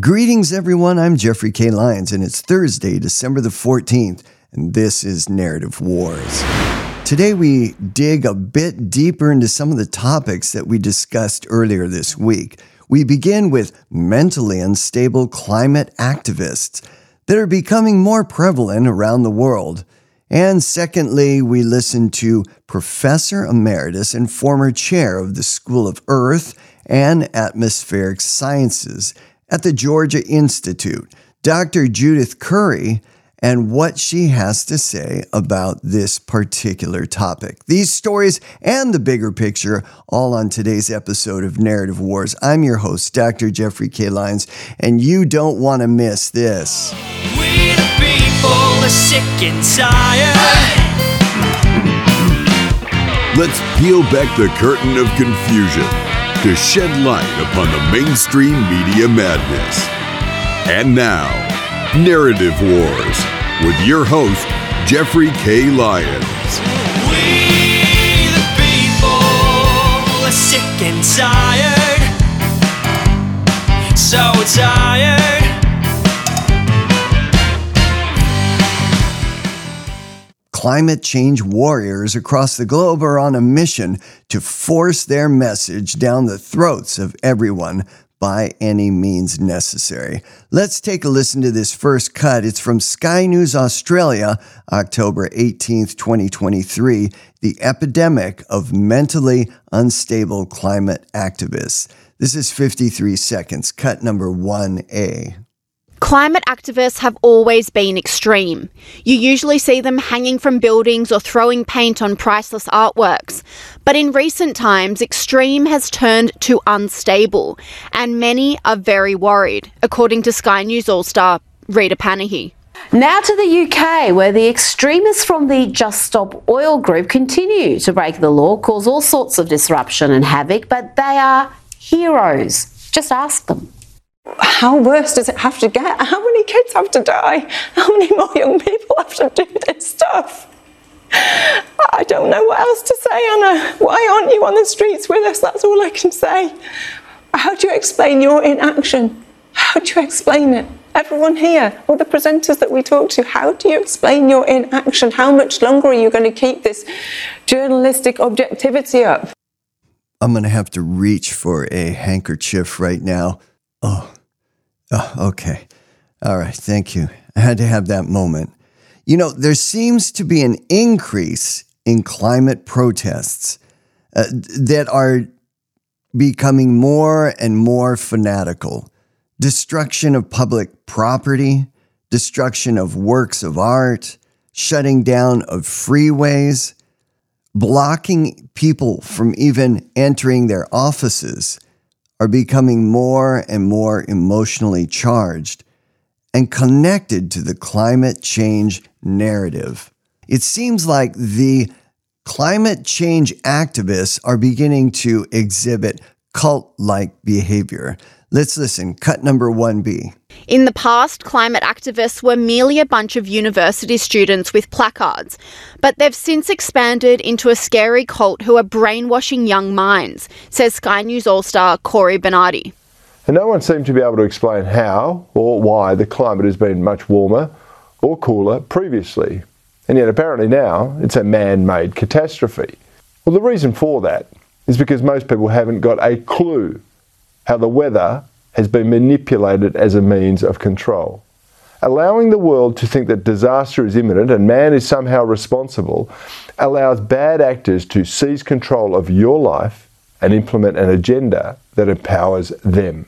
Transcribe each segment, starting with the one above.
Greetings, everyone. I'm Jeffrey K. Lyons, and it's Thursday, December the 14th, and this is Narrative Wars. Today, we dig a bit deeper into some of the topics that we discussed earlier this week. We begin with mentally unstable climate activists that are becoming more prevalent around the world. And secondly, we listen to Professor Emeritus and former chair of the School of Earth and Atmospheric Sciences at the Georgia Institute, Dr. Judith Curry, and what she has to say about this particular topic. These stories and the bigger picture, all on today's episode of Narrative Wars. I'm your host, Dr. Jeffrey K. Lyons, and you don't want to miss this. We the people are sick and tired. Let's peel back the curtain of confusion to shed light upon the mainstream media madness. And now, Narrative Wars with your host, Jeffrey K. Lyons. We the people are sick and tired. So tired. Climate change warriors across the globe are on a mission to force their message down the throats of everyone by any means necessary. Let's take a listen to this first cut. It's from Sky News Australia, October 18th, 2023. The epidemic of mentally unstable climate activists. This is 53 seconds, cut number 1A. Climate activists have always been extreme. You usually see them hanging from buildings or throwing paint on priceless artworks. But in recent times, extreme has turned to unstable, and many are very worried, according to Sky News All Star Rita Panahi. Now to the UK, where the extremists from the Just Stop Oil group continue to break the law, cause all sorts of disruption and havoc, but they are heroes. Just ask them. How worse does it have to get? How many kids have to die? How many more young people have to do this stuff? I don't know what else to say, Anna. Why aren't you on the streets with us? That's all I can say. How do you explain your inaction? How do you explain it? Everyone here, all the presenters that we talk to, how do you explain your inaction? How much longer are you going to keep this journalistic objectivity up? I'm going to have to reach for a handkerchief right now. Oh, oh, okay. All right. Thank you. I had to have that moment. You know, there seems to be an increase in climate protests uh, that are becoming more and more fanatical. Destruction of public property, destruction of works of art, shutting down of freeways, blocking people from even entering their offices are becoming more and more emotionally charged and connected to the climate change narrative. It seems like the climate change activists are beginning to exhibit cult like behavior. Let's listen. Cut number 1B. In the past, climate activists were merely a bunch of university students with placards, but they've since expanded into a scary cult who are brainwashing young minds, says Sky News All Star Cory Bernardi. And no one seemed to be able to explain how or why the climate has been much warmer or cooler previously. And yet, apparently, now it's a man made catastrophe. Well, the reason for that is because most people haven't got a clue how the weather has been manipulated as a means of control. Allowing the world to think that disaster is imminent and man is somehow responsible allows bad actors to seize control of your life and implement an agenda that empowers them.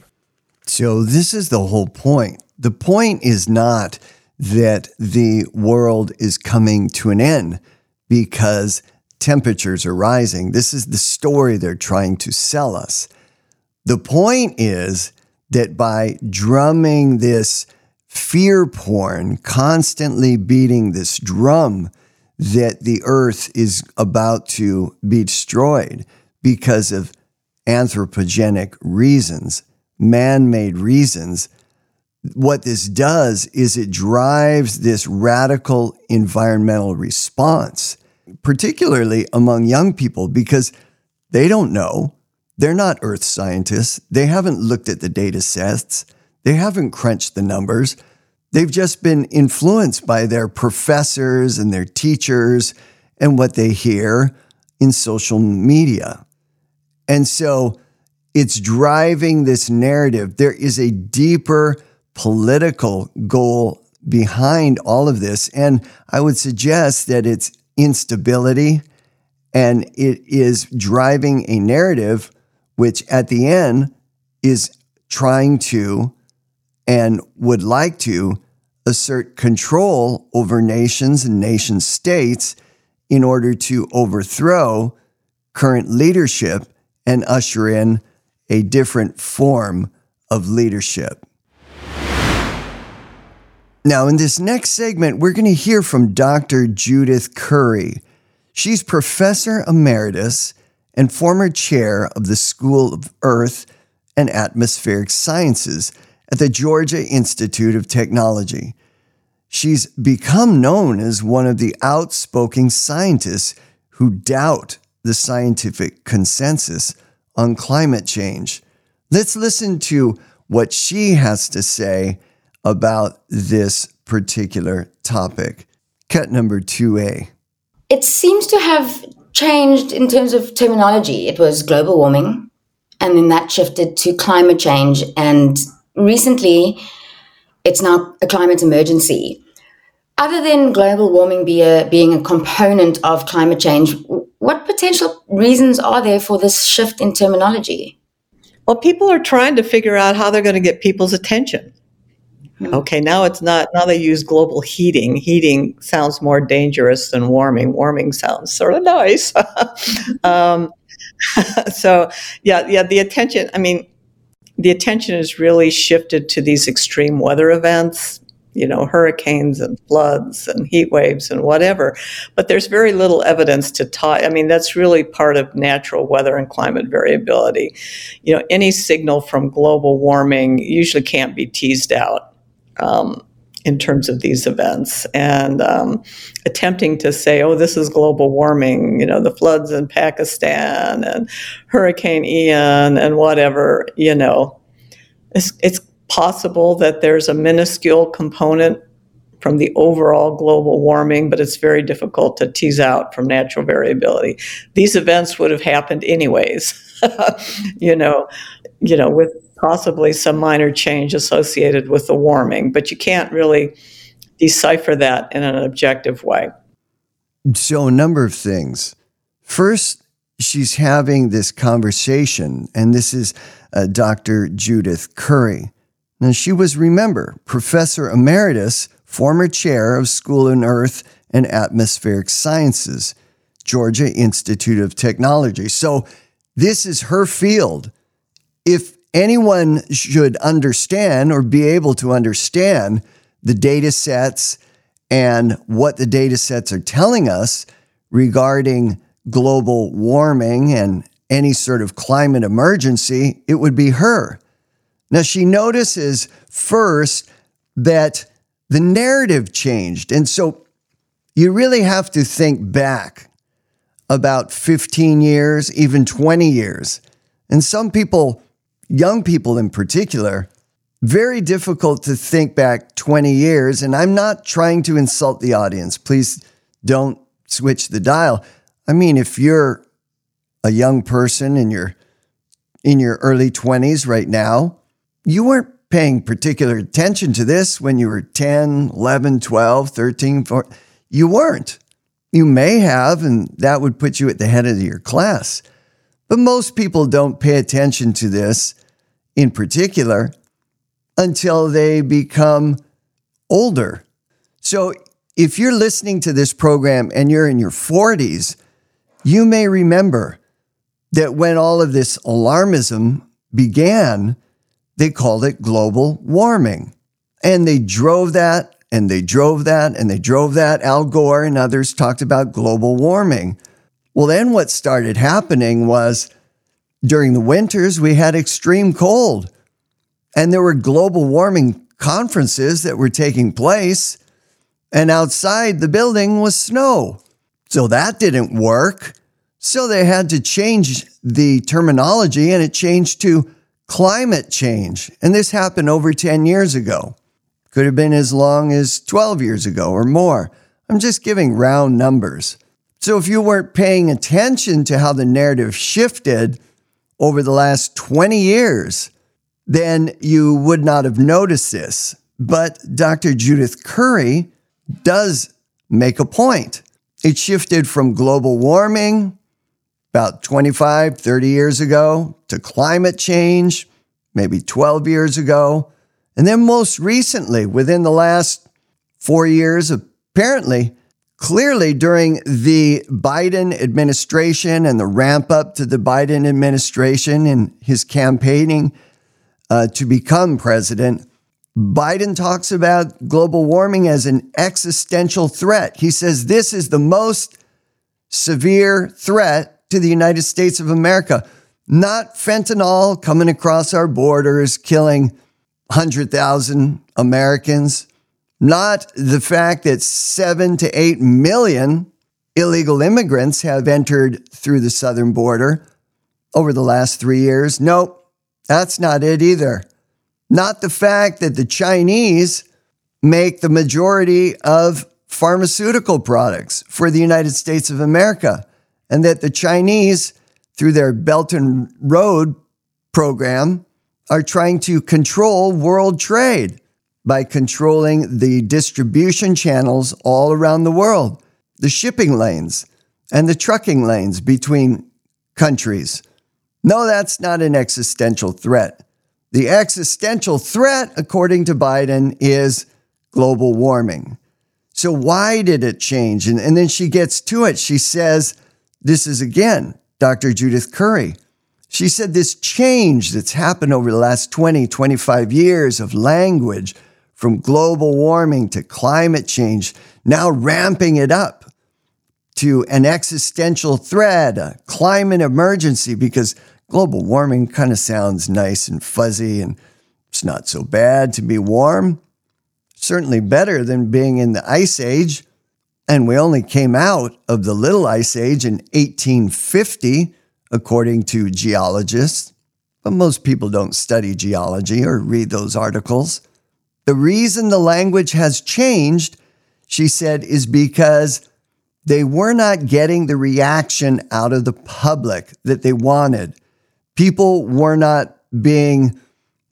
So, this is the whole point. The point is not that the world is coming to an end because temperatures are rising. This is the story they're trying to sell us. The point is that by drumming this fear porn, constantly beating this drum, that the earth is about to be destroyed because of anthropogenic reasons, man made reasons. What this does is it drives this radical environmental response, particularly among young people, because they don't know they're not earth scientists. They haven't looked at the data sets. They haven't crunched the numbers. They've just been influenced by their professors and their teachers and what they hear in social media. And so it's driving this narrative. There is a deeper political goal behind all of this. And I would suggest that it's instability and it is driving a narrative which at the end is trying to and would like to assert control over nations and nation states in order to overthrow current leadership and usher in a different form of leadership. Now, in this next segment, we're going to hear from Dr. Judith Curry. She's professor emeritus and former chair of the School of Earth and Atmospheric Sciences at the Georgia Institute of Technology. She's become known as one of the outspoken scientists who doubt the scientific consensus on climate change. Let's listen to what she has to say about this particular topic. Cut number 2A. It seems to have changed in terms of terminology. It was global warming, and then that shifted to climate change. And recently, it's now a climate emergency. Other than global warming be a, being a component of climate change, what potential reasons are there for this shift in terminology? Well, people are trying to figure out how they're going to get people's attention. Hmm. Okay, now it's not, now they use global heating. Heating sounds more dangerous than warming. Warming sounds sort of nice. um, so, yeah, yeah, the attention, I mean, the attention is really shifted to these extreme weather events, you know, hurricanes and floods and heat waves and whatever. But there's very little evidence to tie. I mean, that's really part of natural weather and climate variability. You know, any signal from global warming usually can't be teased out um, in terms of these events and um, attempting to say, oh, this is global warming, you know, the floods in Pakistan and Hurricane Ian and whatever, you know, it's, it's possible that there's a minuscule component from the overall global warming, but it's very difficult to tease out from natural variability. These events would have happened anyways, you know, you know, with possibly some minor change associated with the warming, but you can't really decipher that in an objective way. So, a number of things. First, she's having this conversation, and this is uh, Dr. Judith Curry. Now, she was, remember, Professor Emeritus, former chair of School in Earth and Atmospheric Sciences, Georgia Institute of Technology. So, this is her field. If anyone should understand or be able to understand the data sets and what the data sets are telling us regarding global warming and any sort of climate emergency, it would be her. Now, she notices first that the narrative changed. And so you really have to think back about 15 years, even 20 years. And some people young people in particular, very difficult to think back 20 years. And I'm not trying to insult the audience. Please don't switch the dial. I mean, if you're a young person and you're in your early 20s right now, you weren't paying particular attention to this when you were 10, 11, 12, 13, 14. You weren't. You may have, and that would put you at the head of your class. But most people don't pay attention to this in particular until they become older. So if you're listening to this program and you're in your 40s, you may remember that when all of this alarmism began, they called it global warming. And they drove that and they drove that and they drove that. Al Gore and others talked about global warming. Well, then what started happening was during the winters, we had extreme cold, and there were global warming conferences that were taking place, and outside the building was snow. So that didn't work. So they had to change the terminology, and it changed to climate change. And this happened over 10 years ago. Could have been as long as 12 years ago or more. I'm just giving round numbers. So if you weren't paying attention to how the narrative shifted over the last 20 years, then you would not have noticed this. But Dr. Judith Curry does make a point. It shifted from global warming about 25, 30 years ago to climate change, maybe 12 years ago. And then most recently, within the last four years, apparently, clearly during the Biden administration and the ramp up to the Biden administration and his campaigning uh, to become president, Biden talks about global warming as an existential threat. He says this is the most severe threat to the United States of America. Not fentanyl coming across our borders, killing 100,000 Americans. Not the fact that seven to eight million illegal immigrants have entered through the southern border over the last three years. Nope, that's not it either. Not the fact that the Chinese make the majority of pharmaceutical products for the United States of America, and that the Chinese, through their Belt and Road program, are trying to control world trade by controlling the distribution channels all around the world, the shipping lanes and the trucking lanes between countries. No, that's not an existential threat. The existential threat, according to Biden, is global warming. So, why did it change? And, and then she gets to it. She says, This is again Dr. Judith Curry. She said, This change that's happened over the last 20, 25 years of language from global warming to climate change, now ramping it up to an existential threat, a climate emergency, because global warming kind of sounds nice and fuzzy and it's not so bad to be warm. Certainly better than being in the ice age. And we only came out of the little ice age in 1850, according to geologists. But most people don't study geology or read those articles. The reason the language has changed, she said, is because they were not getting the reaction out of the public that they wanted. People were not being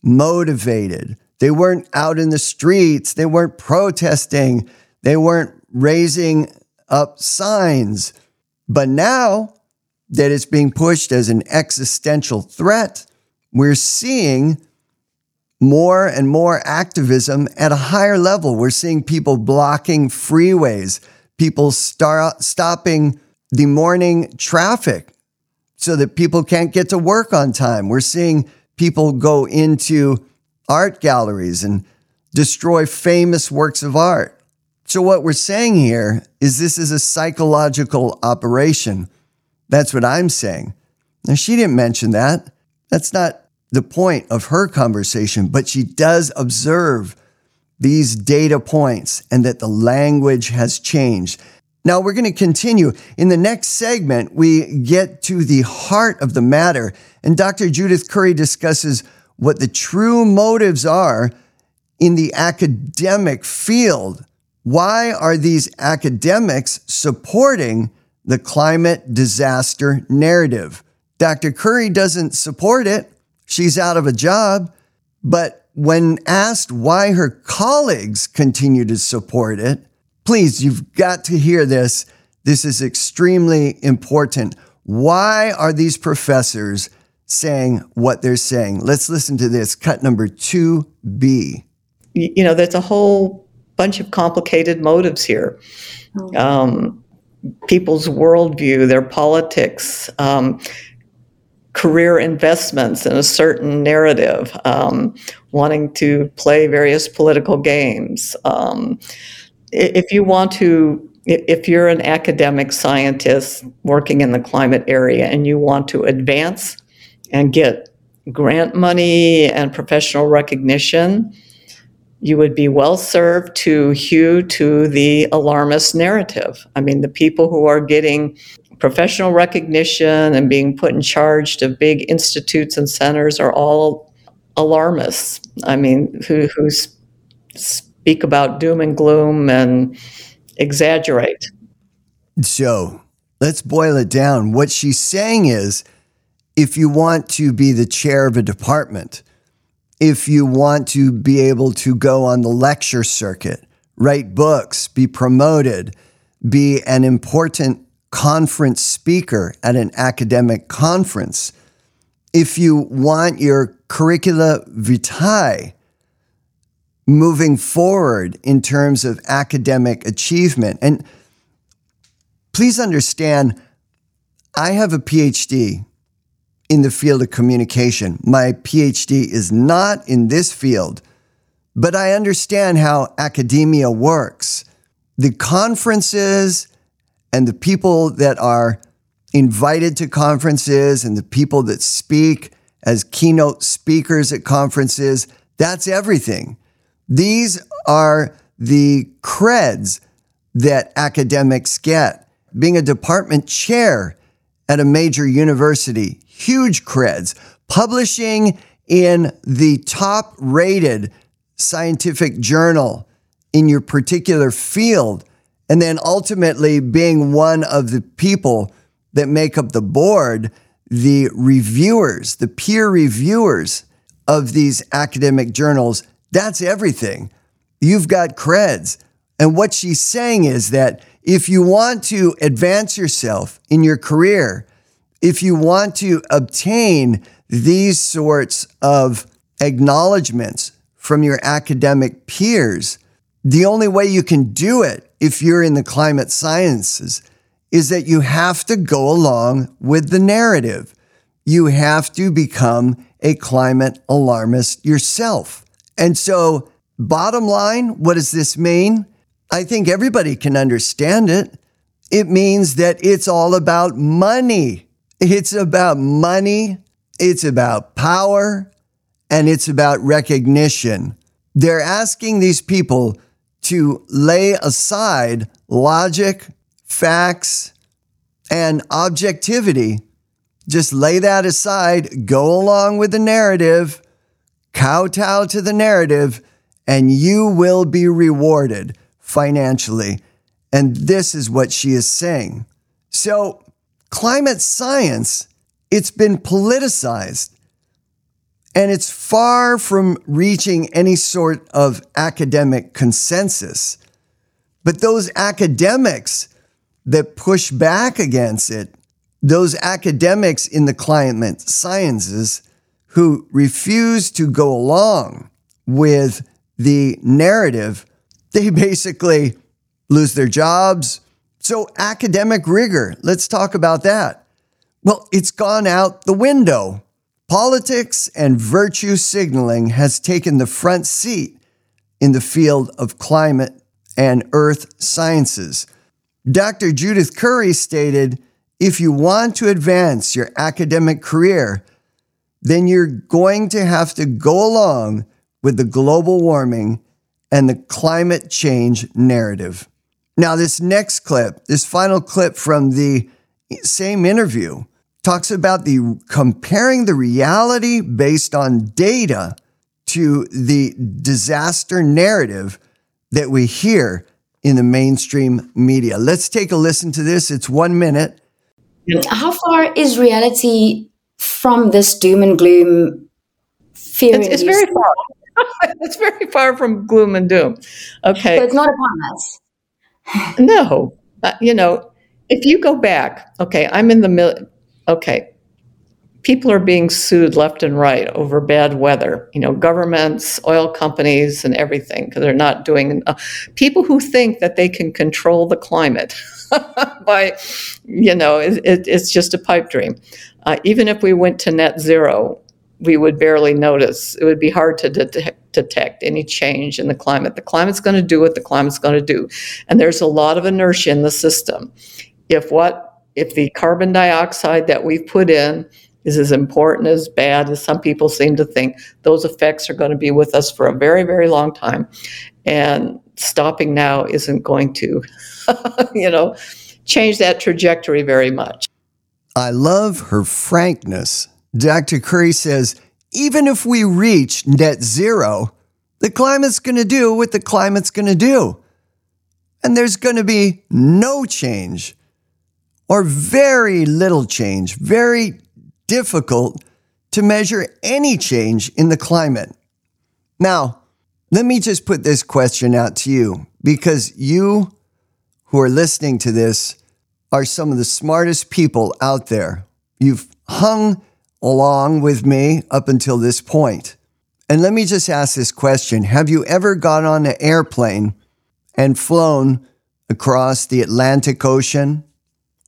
motivated. They weren't out in the streets. They weren't protesting. They weren't raising up signs. But now that it's being pushed as an existential threat, we're seeing more and more activism at a higher level. We're seeing people blocking freeways, people start stopping the morning traffic so that people can't get to work on time. We're seeing people go into art galleries and destroy famous works of art. So, what we're saying here is this is a psychological operation. That's what I'm saying. Now, she didn't mention that. That's not the point of her conversation, but she does observe these data points and that the language has changed. Now we're going to continue. In the next segment, we get to the heart of the matter, and Dr. Judith Curry discusses what the true motives are in the academic field. Why are these academics supporting the climate disaster narrative? Dr. Curry doesn't support it she's out of a job. But when asked why her colleagues continue to support it, please, you've got to hear this. This is extremely important. Why are these professors saying what they're saying? Let's listen to this cut number 2B. You know, there's a whole bunch of complicated motives here. Um, people's worldview, their politics, um, career investments in a certain narrative, um, wanting to play various political games. Um, if you want to, if you're an academic scientist working in the climate area and you want to advance and get grant money and professional recognition, you would be well served to hew to the alarmist narrative. I mean, the people who are getting professional recognition and being put in charge of big institutes and centers are all alarmists. I mean, who, who speak about doom and gloom and exaggerate. So let's boil it down. What she's saying is if you want to be the chair of a department, if you want to be able to go on the lecture circuit, write books, be promoted, be an important conference speaker at an academic conference, if you want your curricula vitae moving forward in terms of academic achievement, and please understand, I have a PhD in the field of communication. My PhD is not in this field, but I understand how academia works. The conferences and the people that are invited to conferences and the people that speak as keynote speakers at conferences, that's everything. These are the creds that academics get. Being a department chair at a major university, huge creds. Publishing in the top rated scientific journal in your particular field and then ultimately being one of the people that make up the board, the reviewers, the peer reviewers of these academic journals, that's everything. You've got creds. And what she's saying is that if you want to advance yourself in your career, if you want to obtain these sorts of acknowledgments from your academic peers, the only way you can do it if you're in the climate sciences is that you have to go along with the narrative. You have to become a climate alarmist yourself. And so, bottom line, what does this mean? I think everybody can understand it. It means that it's all about money. It's about money, it's about power, and it's about recognition. They're asking these people to lay aside logic, facts, and objectivity. Just lay that aside, go along with the narrative, kowtow to the narrative, and you will be rewarded financially. And this is what she is saying. So, climate science, it's been politicized and it's far from reaching any sort of academic consensus. But those academics that push back against it, those academics in the climate sciences who refuse to go along with the narrative, they basically lose their jobs. So, academic rigor, let's talk about that. Well, it's gone out the window. Politics and virtue signaling has taken the front seat in the field of climate and earth sciences. Dr. Judith Curry stated if you want to advance your academic career, then you're going to have to go along with the global warming and the climate change narrative. Now, this next clip, this final clip from the same interview, talks about the comparing the reality based on data to the disaster narrative that we hear in the mainstream media. Let's take a listen to this. It's one minute. How far is reality from this doom and gloom fear? It's, it's very far. it's very far from gloom and doom. Okay. But it's not upon us. no. Uh, you know, if you go back, okay, I'm in the middle okay, people are being sued left and right over bad weather, you know, governments, oil companies, and everything, because they're not doing uh, people who think that they can control the climate by, you know, it, it, it's just a pipe dream. Uh, even if we went to net zero, we would barely notice. It would be hard to detect, detect any change in the climate. The climate's going to do what the climate's going to do. And there's a lot of inertia in the system. If what if the carbon dioxide that we've put in is as important as bad as some people seem to think, those effects are going to be with us for a very, very long time. And stopping now isn't going to, you know, change that trajectory very much. I love her frankness. Dr. Curry says even if we reach net zero, the climate's going to do what the climate's going to do. And there's going to be no change or very little change, very difficult to measure any change in the climate. Now, let me just put this question out to you because you who are listening to this are some of the smartest people out there. You've hung along with me up until this point. And let me just ask this question Have you ever got on an airplane and flown across the Atlantic Ocean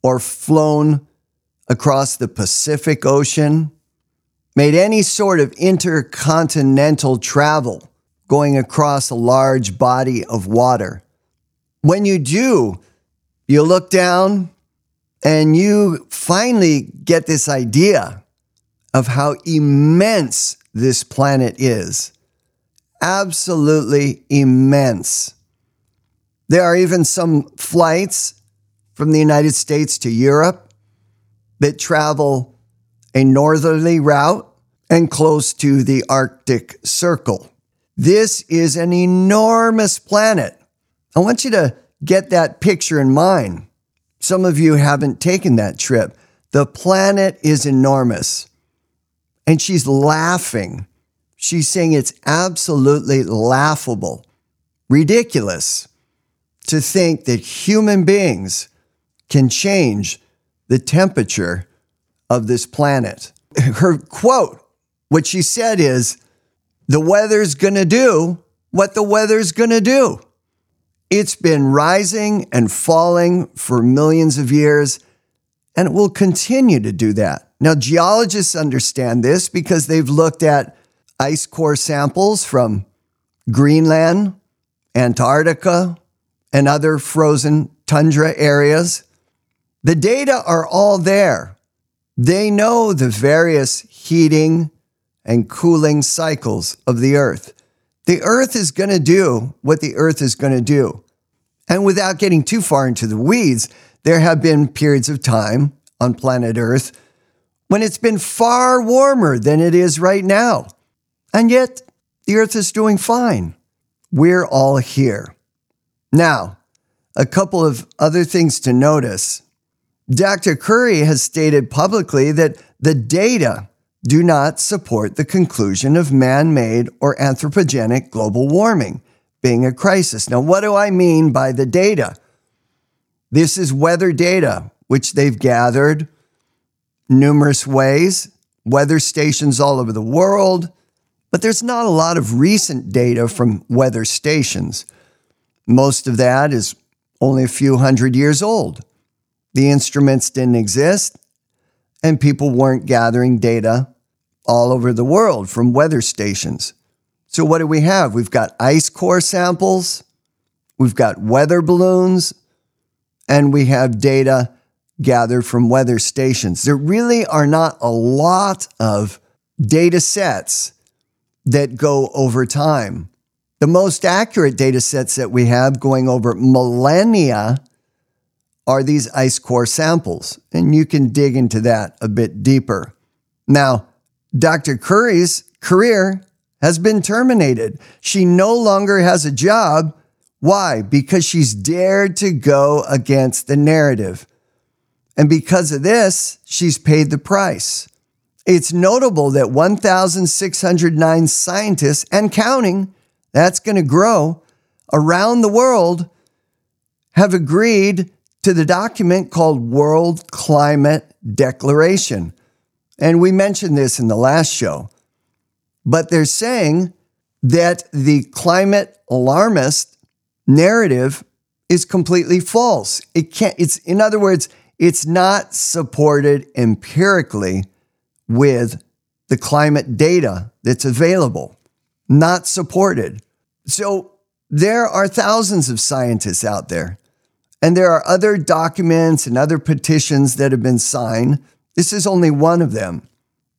or flown across the Pacific Ocean? Made any sort of intercontinental travel going across a large body of water? When you do, you look down and you finally get this idea of how immense this planet is. Absolutely immense. There are even some flights from the United States to Europe that travel a northerly route and close to the Arctic Circle. This is an enormous planet. I want you to get that picture in mind. Some of you haven't taken that trip. The planet is enormous. And she's laughing. She's saying it's absolutely laughable, ridiculous to think that human beings can change the temperature of this planet. Her quote, what she said is, the weather's gonna do what the weather's gonna do. It's been rising and falling for millions of years, and it will continue to do that. Now, geologists understand this because they've looked at ice core samples from Greenland, Antarctica, and other frozen tundra areas. The data are all there. They know the various heating and cooling cycles of the earth. The earth is going to do what the earth is going to do. And without getting too far into the weeds, there have been periods of time on planet earth when it's been far warmer than it is right now. And yet, the earth is doing fine. We're all here. Now, a couple of other things to notice. Dr. Curry has stated publicly that the data do not support the conclusion of man made or anthropogenic global warming being a crisis. Now, what do I mean by the data? This is weather data, which they've gathered numerous ways, weather stations all over the world, but there's not a lot of recent data from weather stations. Most of that is only a few hundred years old. The instruments didn't exist, and people weren't gathering data all over the world from weather stations. So, what do we have? We've got ice core samples, we've got weather balloons, and we have data gathered from weather stations. There really are not a lot of data sets that go over time. The most accurate data sets that we have going over millennia are these ice core samples, and you can dig into that a bit deeper. Now, Dr. Curry's career has been terminated. She no longer has a job. Why? Because she's dared to go against the narrative. And because of this, she's paid the price. It's notable that 1,609 scientists and counting, that's going to grow around the world, have agreed to the document called World Climate Declaration. And we mentioned this in the last show, but they're saying that the climate alarmist narrative is completely false. It can't, it's, in other words, it's not supported empirically with the climate data that's available, not supported. So there are thousands of scientists out there, and there are other documents and other petitions that have been signed this is only one of them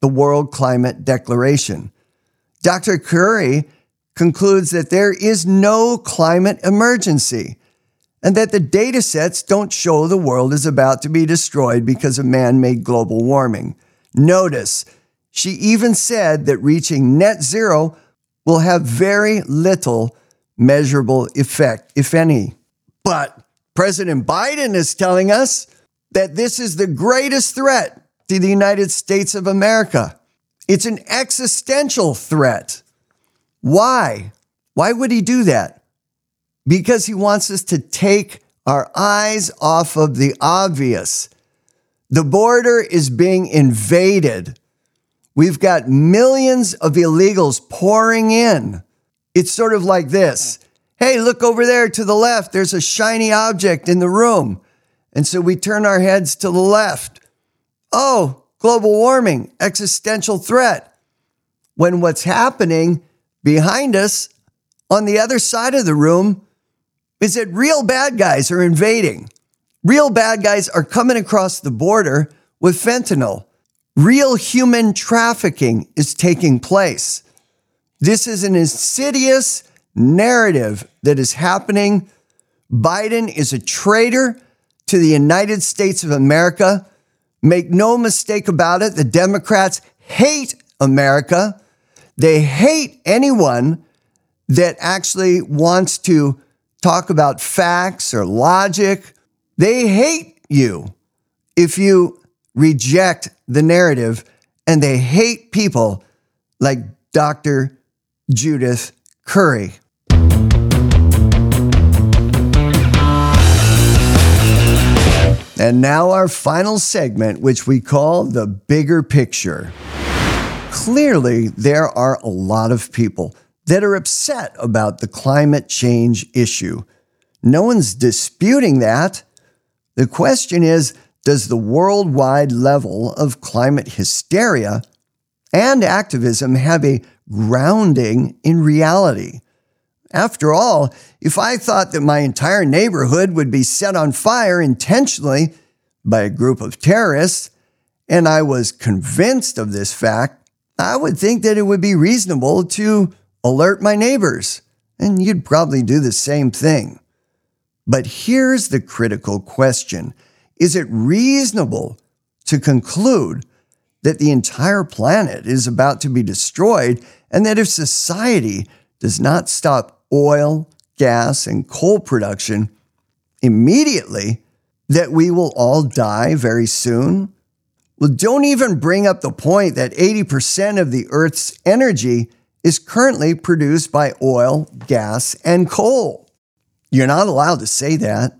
the World Climate Declaration. Dr. Curry concludes that there is no climate emergency. And that the data sets don't show the world is about to be destroyed because of man made global warming. Notice, she even said that reaching net zero will have very little measurable effect, if any. But President Biden is telling us that this is the greatest threat to the United States of America. It's an existential threat. Why? Why would he do that? Because he wants us to take our eyes off of the obvious. The border is being invaded. We've got millions of illegals pouring in. It's sort of like this Hey, look over there to the left. There's a shiny object in the room. And so we turn our heads to the left. Oh, global warming, existential threat. When what's happening behind us on the other side of the room is that real bad guys are invading. Real bad guys are coming across the border with fentanyl. Real human trafficking is taking place. This is an insidious narrative that is happening. Biden is a traitor to the United States of America. Make no mistake about it, the Democrats hate America. They hate anyone that actually wants to talk about facts or logic. They hate you if you reject the narrative, and they hate people like Dr. Judith Curry. And now, our final segment, which we call the bigger picture. Clearly, there are a lot of people that are upset about the climate change issue. No one's disputing that. The question is Does the worldwide level of climate hysteria and activism have a grounding in reality? After all, if I thought that my entire neighborhood would be set on fire intentionally by a group of terrorists, and I was convinced of this fact, I would think that it would be reasonable to alert my neighbors, and you'd probably do the same thing. But here's the critical question Is it reasonable to conclude that the entire planet is about to be destroyed, and that if society does not stop oil, gas, and coal production immediately, that we will all die very soon? Well, don't even bring up the point that 80% of the Earth's energy is currently produced by oil, gas, and coal. You're not allowed to say that.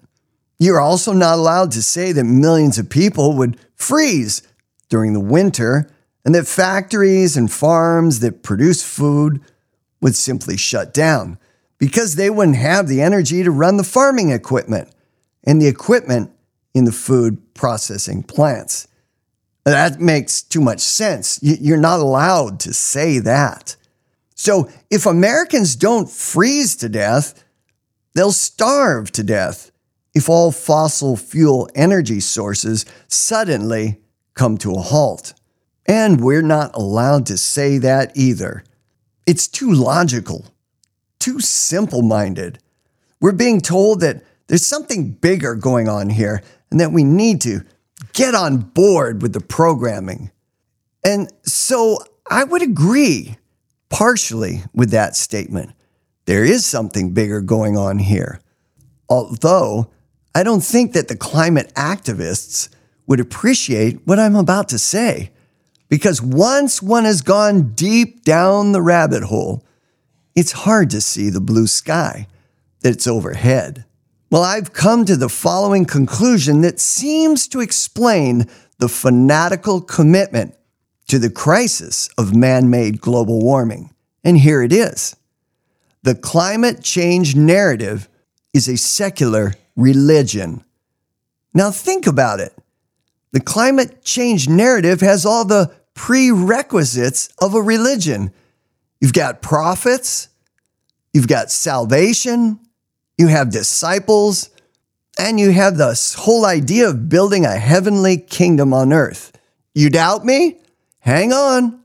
You're also not allowed to say that millions of people would freeze during the winter and that factories and farms that produce food would simply shut down because they wouldn't have the energy to run the farming equipment and the equipment in the food processing plants. That makes too much sense. You're not allowed to say that. So if Americans don't freeze to death, they'll starve to death if all fossil fuel energy sources suddenly come to a halt. And we're not allowed to say that either. It's too logical too simple minded. We're being told that there's something bigger going on here and that we need to get on board with the programming. And so I would agree partially with that statement. There is something bigger going on here. Although I don't think that the climate activists would appreciate what I'm about to say. Because once one has gone deep down the rabbit hole, it's hard to see the blue sky that's overhead. Well, I've come to the following conclusion that seems to explain the fanatical commitment to the crisis of man made global warming. And here it is the climate change narrative is a secular religion. Now, think about it. The climate change narrative has all the prerequisites of a religion. You've got prophets, you've got salvation, you have disciples, and you have this whole idea of building a heavenly kingdom on earth. You doubt me? Hang on.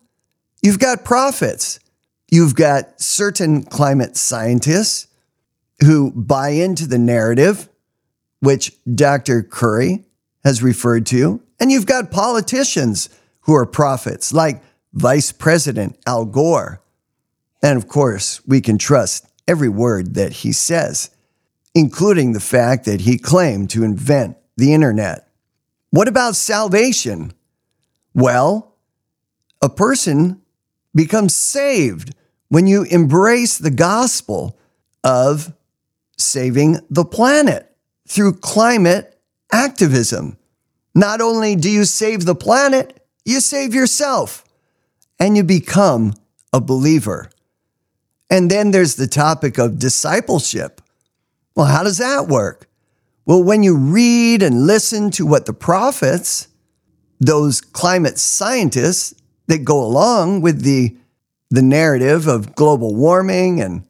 You've got prophets. You've got certain climate scientists who buy into the narrative which Dr. Curry has referred to, and you've got politicians who are prophets, like Vice President Al Gore. And of course, we can trust every word that he says, including the fact that he claimed to invent the internet. What about salvation? Well, a person becomes saved when you embrace the gospel of saving the planet through climate activism. Not only do you save the planet, you save yourself and you become a believer. And then there's the topic of discipleship. Well, how does that work? Well, when you read and listen to what the prophets, those climate scientists that go along with the, the narrative of global warming and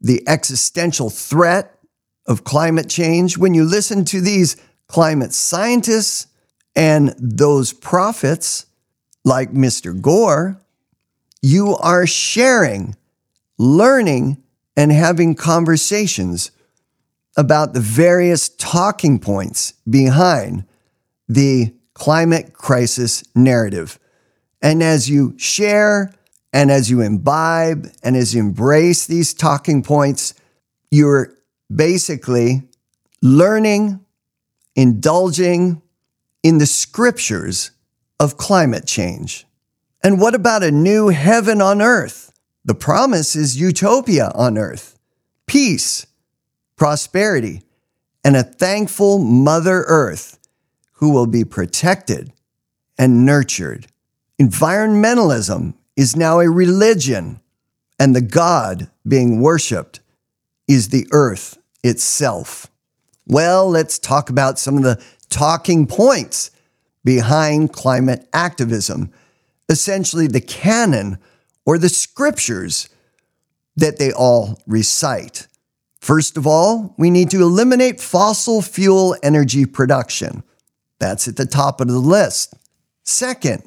the existential threat of climate change, when you listen to these climate scientists and those prophets like Mr. Gore, you are sharing, learning, and having conversations about the various talking points behind the climate crisis narrative. And as you share and as you imbibe and as you embrace these talking points, you're basically learning, indulging in the scriptures of climate change. And what about a new heaven on earth? The promise is utopia on earth, peace, prosperity, and a thankful Mother Earth who will be protected and nurtured. Environmentalism is now a religion, and the God being worshiped is the earth itself. Well, let's talk about some of the talking points behind climate activism, essentially the canon or the scriptures that they all recite. First of all, we need to eliminate fossil fuel energy production. That's at the top of the list. Second,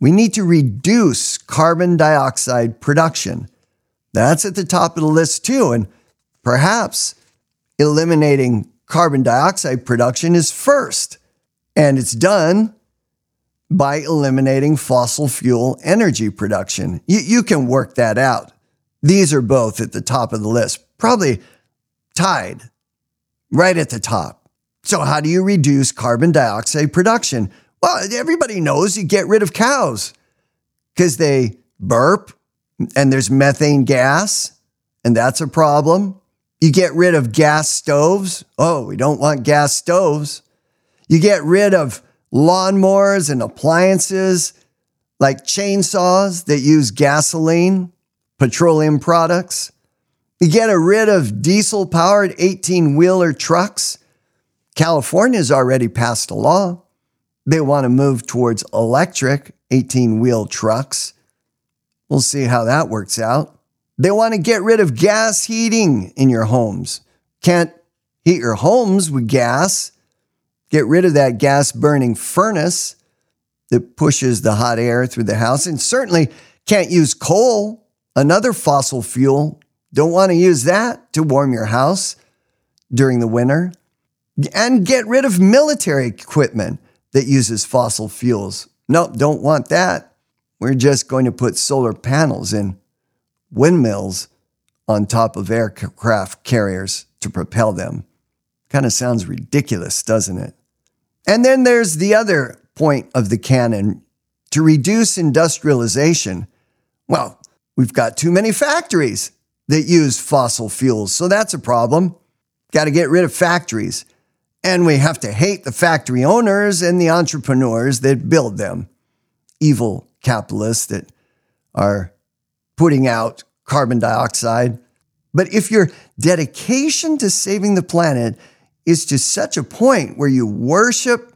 we need to reduce carbon dioxide production. That's at the top of the list too. And perhaps eliminating carbon dioxide production is first. And it's done by eliminating fossil fuel energy production. You, you can work that out. These are both at the top of the list, probably tied right at the top. So, how do you reduce carbon dioxide production? Well, everybody knows you get rid of cows because they burp and there's methane gas, and that's a problem. You get rid of gas stoves. Oh, we don't want gas stoves. You get rid of lawnmowers and appliances like chainsaws that use gasoline, petroleum products. You get rid of diesel powered 18 wheeler trucks. California's already passed a law. They want to move towards electric 18 wheel trucks. We'll see how that works out. They want to get rid of gas heating in your homes. Can't heat your homes with gas. Get rid of that gas burning furnace that pushes the hot air through the house. And certainly can't use coal, another fossil fuel. Don't want to use that to warm your house during the winter. And get rid of military equipment that uses fossil fuels. Nope, don't want that. We're just going to put solar panels in windmills on top of aircraft carriers to propel them. Kind of sounds ridiculous, doesn't it? And then there's the other point of the canon to reduce industrialization. Well, we've got too many factories that use fossil fuels, so that's a problem. Got to get rid of factories. And we have to hate the factory owners and the entrepreneurs that build them. Evil capitalists that are putting out carbon dioxide. But if your dedication to saving the planet is to such a point where you worship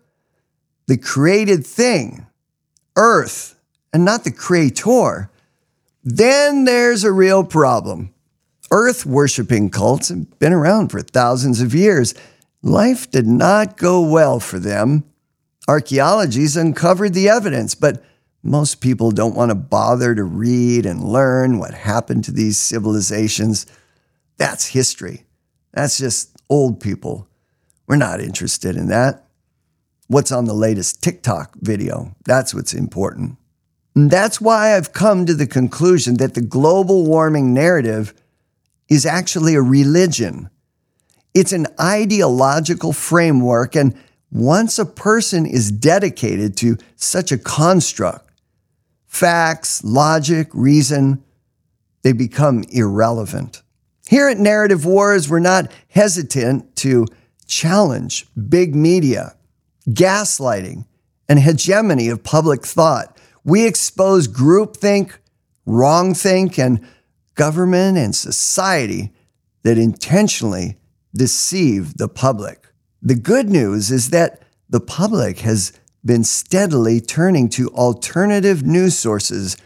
the created thing, Earth, and not the creator, then there's a real problem. Earth worshiping cults have been around for thousands of years. Life did not go well for them. Archaeologies uncovered the evidence, but most people don't want to bother to read and learn what happened to these civilizations. That's history. That's just old people We're not interested in that. What's on the latest TikTok video? That's what's important. And that's why I've come to the conclusion that the global warming narrative is actually a religion. It's an ideological framework, and once a person is dedicated to such a construct, facts, logic, reason, they become irrelevant. Here at Narrative Wars, we're not hesitant to challenge big media, gaslighting, and hegemony of public thought. We expose groupthink, wrongthink, and government and society that intentionally deceive the public. The good news is that the public has been steadily turning to alternative news sources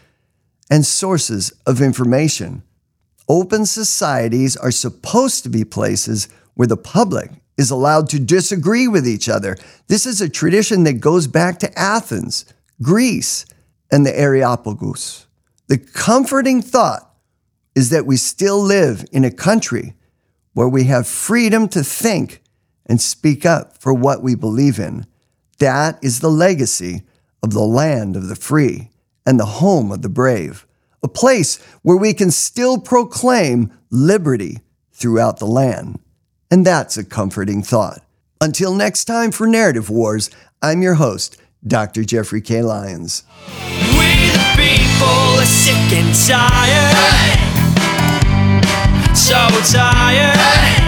and sources of information. Open societies are supposed to be places where the public is allowed to disagree with each other. This is a tradition that goes back to Athens, Greece, and the Areopagus. The comforting thought is that we still live in a country where we have freedom to think and speak up for what we believe in. That is the legacy of the land of the free and the home of the brave, a place where we can still proclaim liberty throughout the land. And that's a comforting thought. Until next time for Narrative Wars, I'm your host, Dr. Jeffrey K. Lyons. We the people are sick and tired so tired